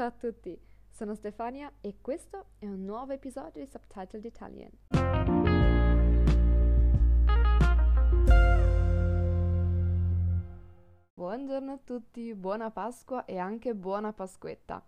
Ciao a tutti, sono Stefania e questo è un nuovo episodio di Subtitled Italian. Buongiorno a tutti, buona Pasqua e anche buona Pasquetta.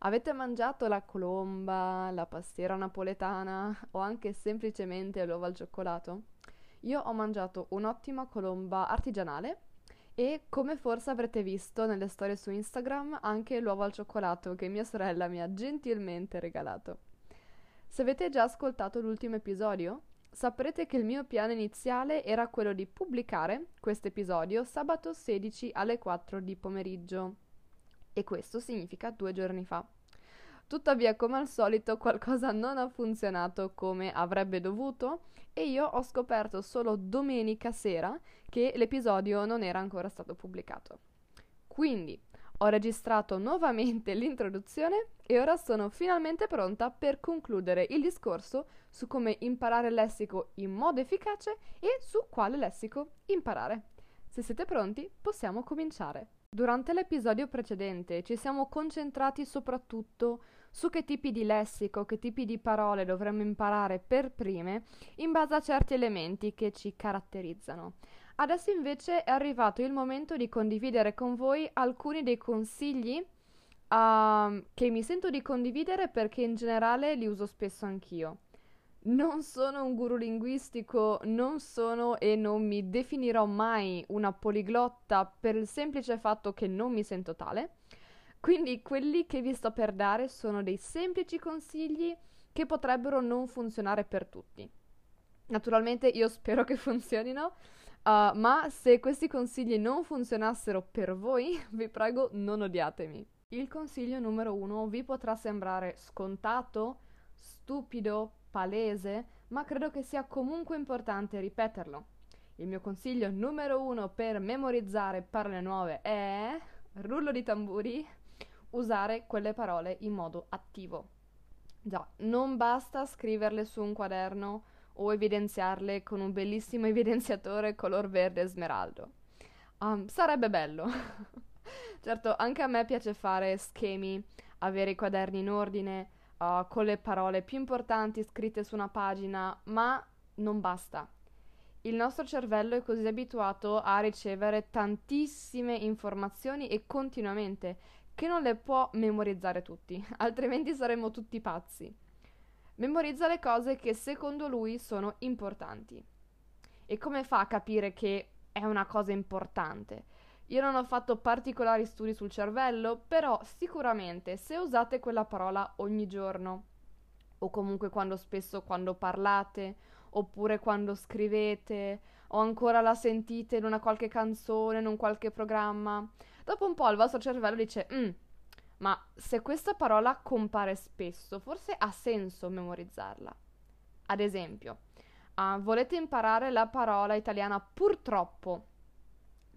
Avete mangiato la colomba, la pastiera napoletana o anche semplicemente l'uovo al cioccolato? Io ho mangiato un'ottima colomba artigianale e come forse avrete visto nelle storie su Instagram anche l'uovo al cioccolato che mia sorella mi ha gentilmente regalato. Se avete già ascoltato l'ultimo episodio, saprete che il mio piano iniziale era quello di pubblicare questo episodio sabato 16 alle 4 di pomeriggio e questo significa due giorni fa. Tuttavia, come al solito, qualcosa non ha funzionato come avrebbe dovuto e io ho scoperto solo domenica sera che l'episodio non era ancora stato pubblicato. Quindi ho registrato nuovamente l'introduzione e ora sono finalmente pronta per concludere il discorso su come imparare il lessico in modo efficace e su quale lessico imparare. Se siete pronti, possiamo cominciare. Durante l'episodio precedente ci siamo concentrati soprattutto su che tipi di lessico, che tipi di parole dovremmo imparare per prime in base a certi elementi che ci caratterizzano. Adesso invece è arrivato il momento di condividere con voi alcuni dei consigli uh, che mi sento di condividere perché in generale li uso spesso anch'io. Non sono un guru linguistico, non sono e non mi definirò mai una poliglotta per il semplice fatto che non mi sento tale. Quindi quelli che vi sto per dare sono dei semplici consigli che potrebbero non funzionare per tutti. Naturalmente io spero che funzionino, uh, ma se questi consigli non funzionassero per voi, vi prego non odiatemi. Il consiglio numero uno vi potrà sembrare scontato, stupido, palese, ma credo che sia comunque importante ripeterlo. Il mio consiglio numero uno per memorizzare parole nuove è, rullo di tamburi, usare quelle parole in modo attivo. Già, non basta scriverle su un quaderno o evidenziarle con un bellissimo evidenziatore color verde smeraldo. Um, sarebbe bello. certo, anche a me piace fare schemi, avere i quaderni in ordine, uh, con le parole più importanti scritte su una pagina, ma non basta. Il nostro cervello è così abituato a ricevere tantissime informazioni e continuamente che non le può memorizzare tutti, altrimenti saremmo tutti pazzi. Memorizza le cose che secondo lui sono importanti. E come fa a capire che è una cosa importante? Io non ho fatto particolari studi sul cervello, però sicuramente se usate quella parola ogni giorno, o comunque quando spesso quando parlate, oppure quando scrivete, o ancora la sentite in una qualche canzone, in un qualche programma, dopo un po' il vostro cervello dice, mm, ma se questa parola compare spesso, forse ha senso memorizzarla. Ad esempio, uh, volete imparare la parola italiana purtroppo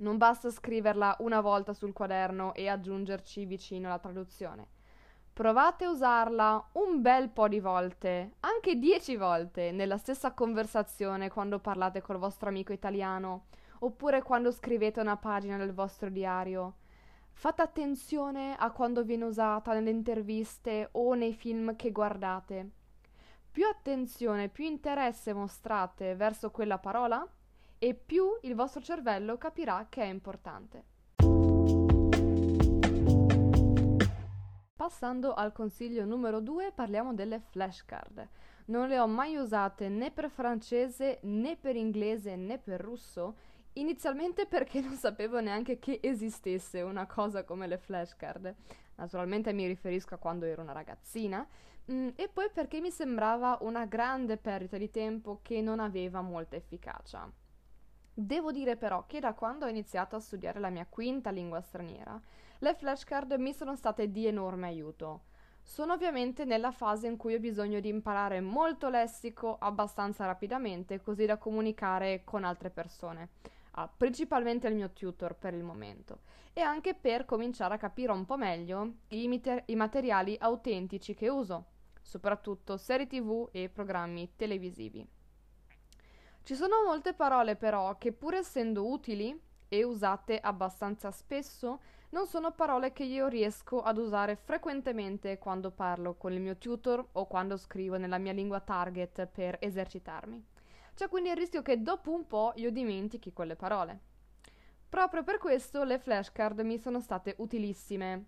non basta scriverla una volta sul quaderno e aggiungerci vicino la traduzione. Provate a usarla un bel po' di volte, anche dieci volte, nella stessa conversazione quando parlate col vostro amico italiano, oppure quando scrivete una pagina del vostro diario. Fate attenzione a quando viene usata nelle interviste o nei film che guardate. Più attenzione, più interesse mostrate verso quella parola, e più il vostro cervello capirà che è importante. Passando al consiglio numero 2 parliamo delle flashcard. Non le ho mai usate né per francese né per inglese né per russo, inizialmente perché non sapevo neanche che esistesse una cosa come le flashcard. Naturalmente mi riferisco a quando ero una ragazzina, mh, mm, e poi perché mi sembrava una grande perdita di tempo che non aveva molta efficacia. Devo dire però che da quando ho iniziato a studiare la mia quinta lingua straniera, le flashcard mi sono state di enorme aiuto. Sono ovviamente nella fase in cui ho bisogno di imparare molto lessico abbastanza rapidamente, così da comunicare con altre persone, ah, principalmente il mio tutor per il momento, e anche per cominciare a capire un po' meglio i, miter- i materiali autentici che uso, soprattutto serie tv e programmi televisivi. Ci sono molte parole però che pur essendo utili e usate abbastanza spesso, non sono parole che io riesco ad usare frequentemente quando parlo con il mio tutor o quando scrivo nella mia lingua target per esercitarmi. C'è quindi il rischio che dopo un po' io dimentichi quelle parole. Proprio per questo le flashcard mi sono state utilissime.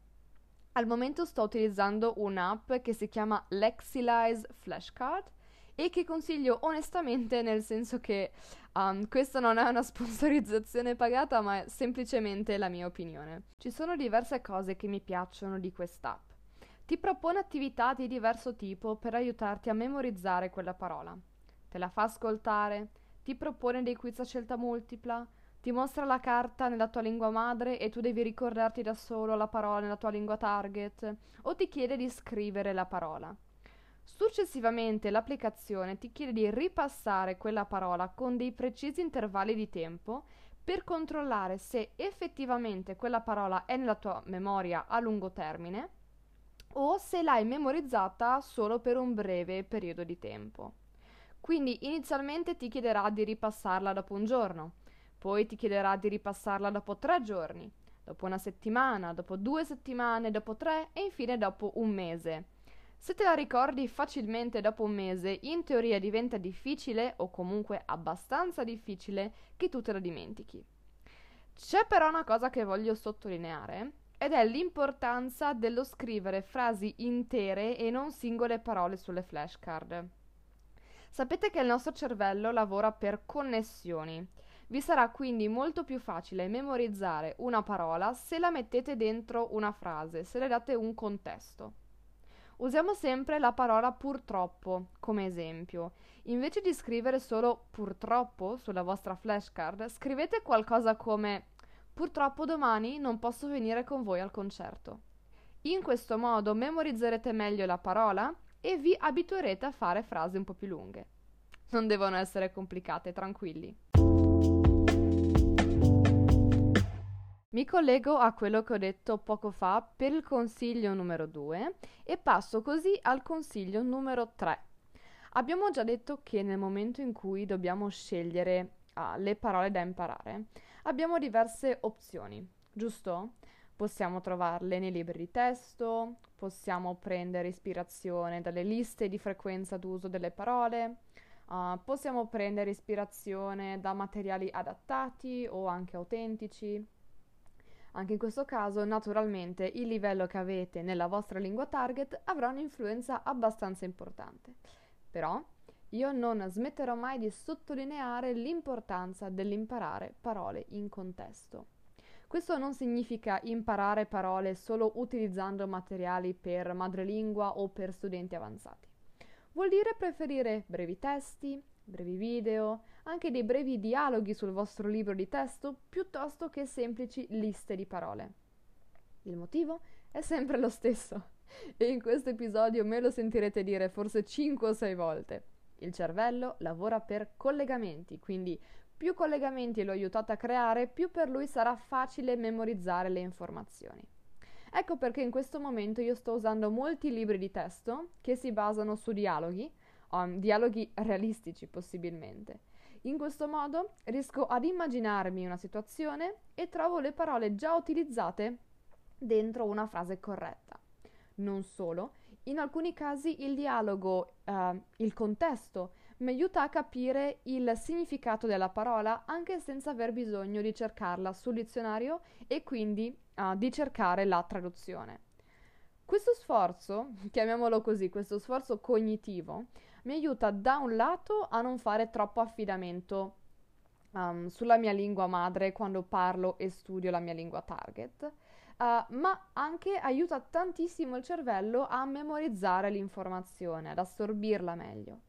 Al momento sto utilizzando un'app che si chiama Lexilize Flashcard e che consiglio onestamente nel senso che um, questa non è una sponsorizzazione pagata ma è semplicemente la mia opinione. Ci sono diverse cose che mi piacciono di quest'app. Ti propone attività di diverso tipo per aiutarti a memorizzare quella parola. Te la fa ascoltare, ti propone dei quiz a scelta multipla, ti mostra la carta nella tua lingua madre e tu devi ricordarti da solo la parola nella tua lingua target, o ti chiede di scrivere la parola. Successivamente l'applicazione ti chiede di ripassare quella parola con dei precisi intervalli di tempo per controllare se effettivamente quella parola è nella tua memoria a lungo termine o se l'hai memorizzata solo per un breve periodo di tempo. Quindi inizialmente ti chiederà di ripassarla dopo un giorno, poi ti chiederà di ripassarla dopo tre giorni, dopo una settimana, dopo due settimane, dopo tre e infine dopo un mese. Se te la ricordi facilmente dopo un mese, in teoria diventa difficile, o comunque abbastanza difficile, che tu te la dimentichi. C'è però una cosa che voglio sottolineare, ed è l'importanza dello scrivere frasi intere e non singole parole sulle flashcard. Sapete che il nostro cervello lavora per connessioni. Vi sarà quindi molto più facile memorizzare una parola se la mettete dentro una frase, se le date un contesto. Usiamo sempre la parola purtroppo come esempio. Invece di scrivere solo purtroppo sulla vostra flashcard, scrivete qualcosa come purtroppo domani non posso venire con voi al concerto. In questo modo memorizzerete meglio la parola e vi abituerete a fare frasi un po' più lunghe. Non devono essere complicate, tranquilli. Mi collego a quello che ho detto poco fa per il consiglio numero 2 e passo così al consiglio numero 3. Abbiamo già detto che nel momento in cui dobbiamo scegliere ah, le parole da imparare, abbiamo diverse opzioni, giusto? Possiamo trovarle nei libri di testo, possiamo prendere ispirazione dalle liste di frequenza d'uso delle parole, uh, possiamo prendere ispirazione da materiali adattati o anche autentici anche in questo caso, naturalmente, il livello che avete nella vostra lingua target avrà un'influenza abbastanza importante. Però io non smetterò mai di sottolineare l'importanza dell'imparare parole in contesto. Questo non significa imparare parole solo utilizzando materiali per madrelingua o per studenti avanzati. Vuol dire preferire brevi testi, brevi video, anche dei brevi dialoghi sul vostro libro di testo piuttosto che semplici liste di parole. Il motivo è sempre lo stesso e in questo episodio me lo sentirete dire forse 5 o 6 volte. Il cervello lavora per collegamenti, quindi più collegamenti lo aiutate a creare, più per lui sarà facile memorizzare le informazioni. Ecco perché in questo momento io sto usando molti libri di testo che si basano su dialoghi, um, dialoghi realistici possibilmente. In questo modo riesco ad immaginarmi una situazione e trovo le parole già utilizzate dentro una frase corretta. Non solo, in alcuni casi il dialogo, eh, il contesto, mi aiuta a capire il significato della parola anche senza aver bisogno di cercarla sul dizionario e quindi uh, di cercare la traduzione. Questo sforzo, chiamiamolo così, questo sforzo cognitivo, mi aiuta da un lato a non fare troppo affidamento um, sulla mia lingua madre quando parlo e studio la mia lingua target, uh, ma anche aiuta tantissimo il cervello a memorizzare l'informazione, ad assorbirla meglio.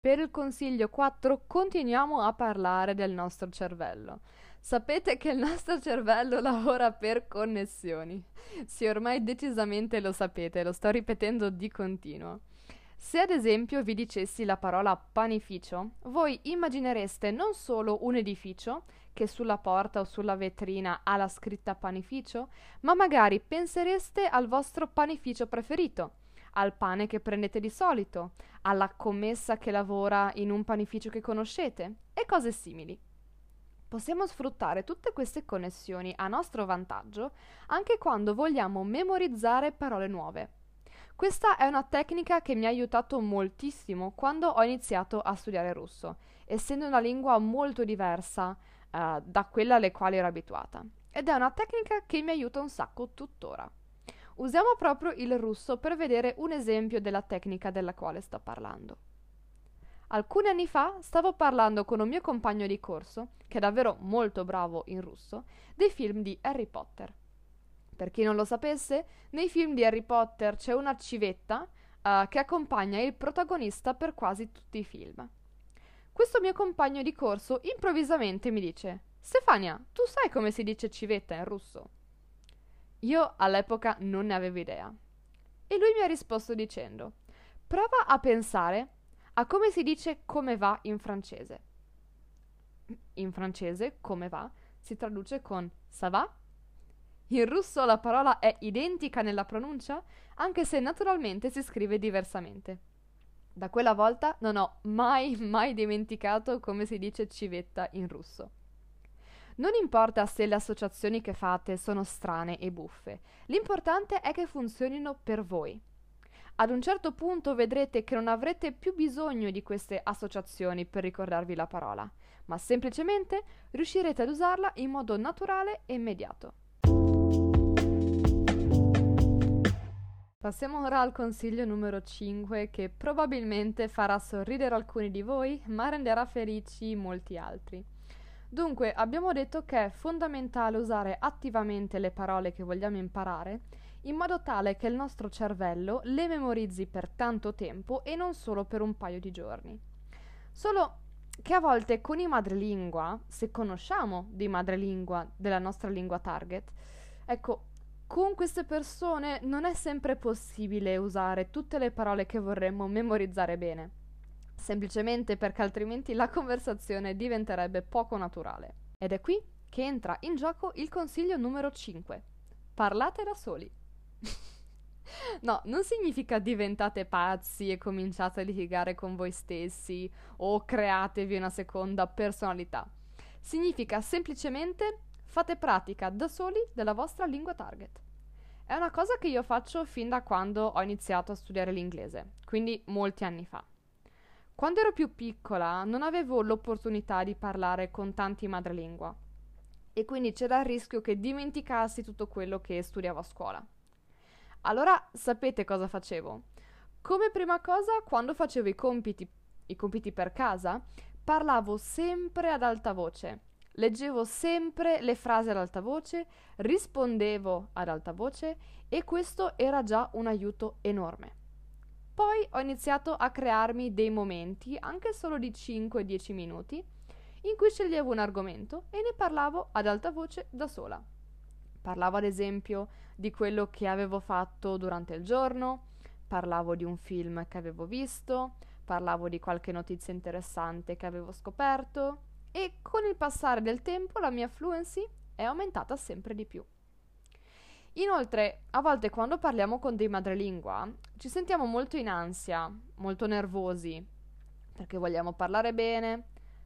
Per il consiglio 4 continuiamo a parlare del nostro cervello. Sapete che il nostro cervello lavora per connessioni. Sì, ormai decisamente lo sapete, lo sto ripetendo di continuo. Se ad esempio vi dicessi la parola panificio, voi immaginereste non solo un edificio che sulla porta o sulla vetrina ha la scritta panificio, ma magari pensereste al vostro panificio preferito, al pane che prendete di solito, alla commessa che lavora in un panificio che conoscete e cose simili. Possiamo sfruttare tutte queste connessioni a nostro vantaggio anche quando vogliamo memorizzare parole nuove. Questa è una tecnica che mi ha aiutato moltissimo quando ho iniziato a studiare russo, essendo una lingua molto diversa uh, da quella alle quali ero abituata. Ed è una tecnica che mi aiuta un sacco tuttora. Usiamo proprio il russo per vedere un esempio della tecnica della quale sto parlando. Alcuni anni fa stavo parlando con un mio compagno di corso, che è davvero molto bravo in russo, dei film di Harry Potter. Per chi non lo sapesse, nei film di Harry Potter c'è una civetta uh, che accompagna il protagonista per quasi tutti i film. Questo mio compagno di corso improvvisamente mi dice: Stefania, tu sai come si dice civetta in russo? Io all'epoca non ne avevo idea. E lui mi ha risposto dicendo: Prova a pensare a come si dice come va in francese. In francese come va si traduce con ça va? In russo la parola è identica nella pronuncia, anche se naturalmente si scrive diversamente. Da quella volta non ho mai, mai dimenticato come si dice civetta in russo. Non importa se le associazioni che fate sono strane e buffe, l'importante è che funzionino per voi. Ad un certo punto vedrete che non avrete più bisogno di queste associazioni per ricordarvi la parola, ma semplicemente riuscirete ad usarla in modo naturale e immediato. Passiamo ora al consiglio numero 5 che probabilmente farà sorridere alcuni di voi, ma renderà felici molti altri. Dunque, abbiamo detto che è fondamentale usare attivamente le parole che vogliamo imparare in modo tale che il nostro cervello le memorizzi per tanto tempo e non solo per un paio di giorni. Solo che a volte con i madrelingua, se conosciamo di madrelingua della nostra lingua target, ecco, con queste persone non è sempre possibile usare tutte le parole che vorremmo memorizzare bene, semplicemente perché altrimenti la conversazione diventerebbe poco naturale. Ed è qui che entra in gioco il consiglio numero 5. Parlate da soli. No, non significa diventate pazzi e cominciate a litigare con voi stessi o createvi una seconda personalità. Significa semplicemente fate pratica da soli della vostra lingua target. È una cosa che io faccio fin da quando ho iniziato a studiare l'inglese, quindi molti anni fa. Quando ero più piccola non avevo l'opportunità di parlare con tanti madrelingua e quindi c'era il rischio che dimenticassi tutto quello che studiavo a scuola. Allora sapete cosa facevo? Come prima cosa, quando facevo i compiti, i compiti per casa, parlavo sempre ad alta voce. Leggevo sempre le frasi ad alta voce, rispondevo ad alta voce e questo era già un aiuto enorme. Poi ho iniziato a crearmi dei momenti, anche solo di 5-10 minuti, in cui sceglievo un argomento e ne parlavo ad alta voce da sola. Parlavo ad esempio di quello che avevo fatto durante il giorno, parlavo di un film che avevo visto, parlavo di qualche notizia interessante che avevo scoperto e con il passare del tempo la mia fluency è aumentata sempre di più. Inoltre, a volte quando parliamo con dei madrelingua ci sentiamo molto in ansia, molto nervosi, perché vogliamo parlare bene,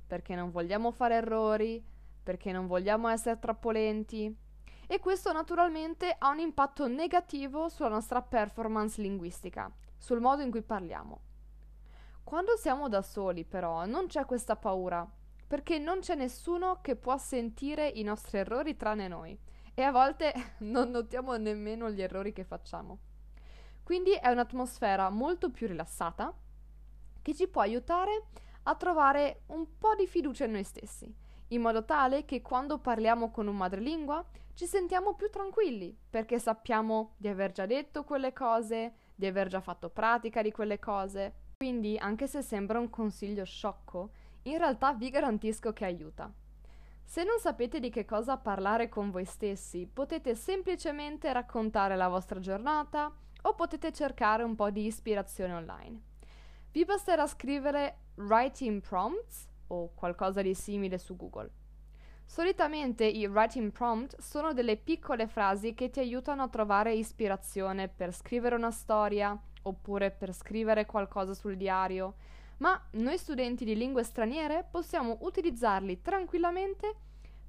perché non vogliamo fare errori, perché non vogliamo essere troppo lenti e questo naturalmente ha un impatto negativo sulla nostra performance linguistica, sul modo in cui parliamo. Quando siamo da soli, però, non c'è questa paura, perché non c'è nessuno che può sentire i nostri errori tranne noi e a volte non notiamo nemmeno gli errori che facciamo. Quindi è un'atmosfera molto più rilassata che ci può aiutare a trovare un po' di fiducia in noi stessi, in modo tale che quando parliamo con un madrelingua ci sentiamo più tranquilli perché sappiamo di aver già detto quelle cose, di aver già fatto pratica di quelle cose. Quindi, anche se sembra un consiglio sciocco, in realtà vi garantisco che aiuta. Se non sapete di che cosa parlare con voi stessi, potete semplicemente raccontare la vostra giornata o potete cercare un po' di ispirazione online. Vi basterà scrivere writing prompts o qualcosa di simile su Google. Solitamente i writing prompt sono delle piccole frasi che ti aiutano a trovare ispirazione per scrivere una storia oppure per scrivere qualcosa sul diario, ma noi studenti di lingue straniere possiamo utilizzarli tranquillamente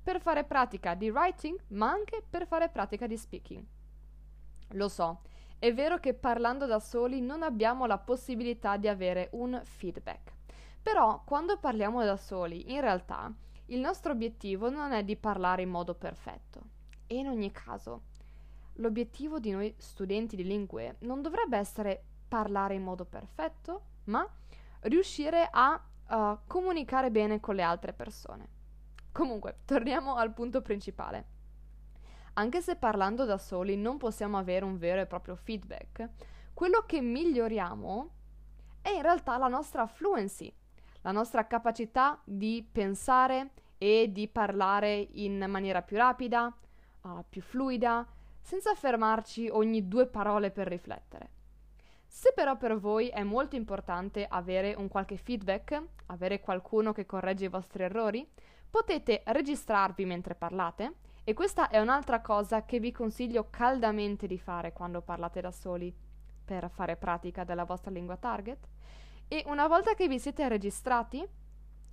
per fare pratica di writing, ma anche per fare pratica di speaking. Lo so, è vero che parlando da soli non abbiamo la possibilità di avere un feedback. Però quando parliamo da soli, in realtà, il nostro obiettivo non è di parlare in modo perfetto. E in ogni caso, l'obiettivo di noi studenti di lingue non dovrebbe essere parlare in modo perfetto, ma riuscire a uh, comunicare bene con le altre persone. Comunque, torniamo al punto principale. Anche se parlando da soli non possiamo avere un vero e proprio feedback, quello che miglioriamo è in realtà la nostra fluency, la nostra capacità di pensare e di parlare in maniera più rapida, uh, più fluida, senza fermarci ogni due parole per riflettere. Se però per voi è molto importante avere un qualche feedback, avere qualcuno che corregge i vostri errori, potete registrarvi mentre parlate e questa è un'altra cosa che vi consiglio caldamente di fare quando parlate da soli per fare pratica della vostra lingua target e una volta che vi siete registrati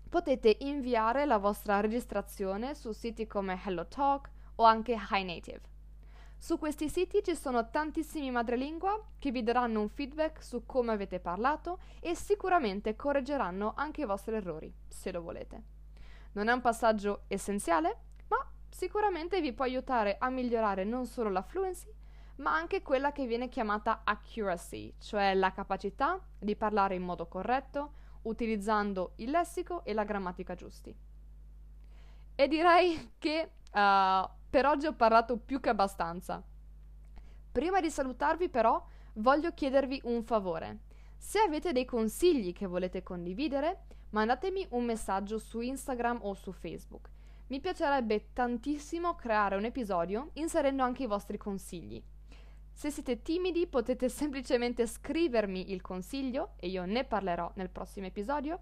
potete inviare la vostra registrazione su siti come HelloTalk o anche HiNative. Su questi siti ci sono tantissimi madrelingua che vi daranno un feedback su come avete parlato e sicuramente correggeranno anche i vostri errori, se lo volete. Non è un passaggio essenziale, ma sicuramente vi può aiutare a migliorare non solo la fluency, ma anche quella che viene chiamata accuracy, cioè la capacità di parlare in modo corretto, utilizzando il lessico e la grammatica giusti. E direi che uh, per oggi ho parlato più che abbastanza. Prima di salutarvi però voglio chiedervi un favore. Se avete dei consigli che volete condividere, mandatemi un messaggio su Instagram o su Facebook. Mi piacerebbe tantissimo creare un episodio inserendo anche i vostri consigli. Se siete timidi potete semplicemente scrivermi il consiglio e io ne parlerò nel prossimo episodio,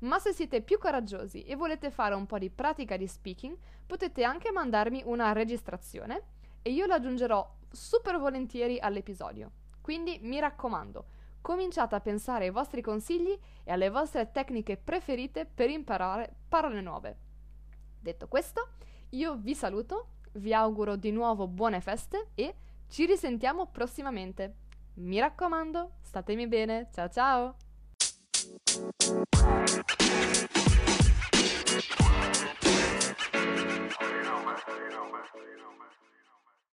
ma se siete più coraggiosi e volete fare un po' di pratica di speaking, potete anche mandarmi una registrazione e io la aggiungerò super volentieri all'episodio. Quindi mi raccomando, cominciate a pensare ai vostri consigli e alle vostre tecniche preferite per imparare parole nuove. Detto questo, io vi saluto, vi auguro di nuovo buone feste e ci risentiamo prossimamente. Mi raccomando, statemi bene. Ciao ciao! Thank you.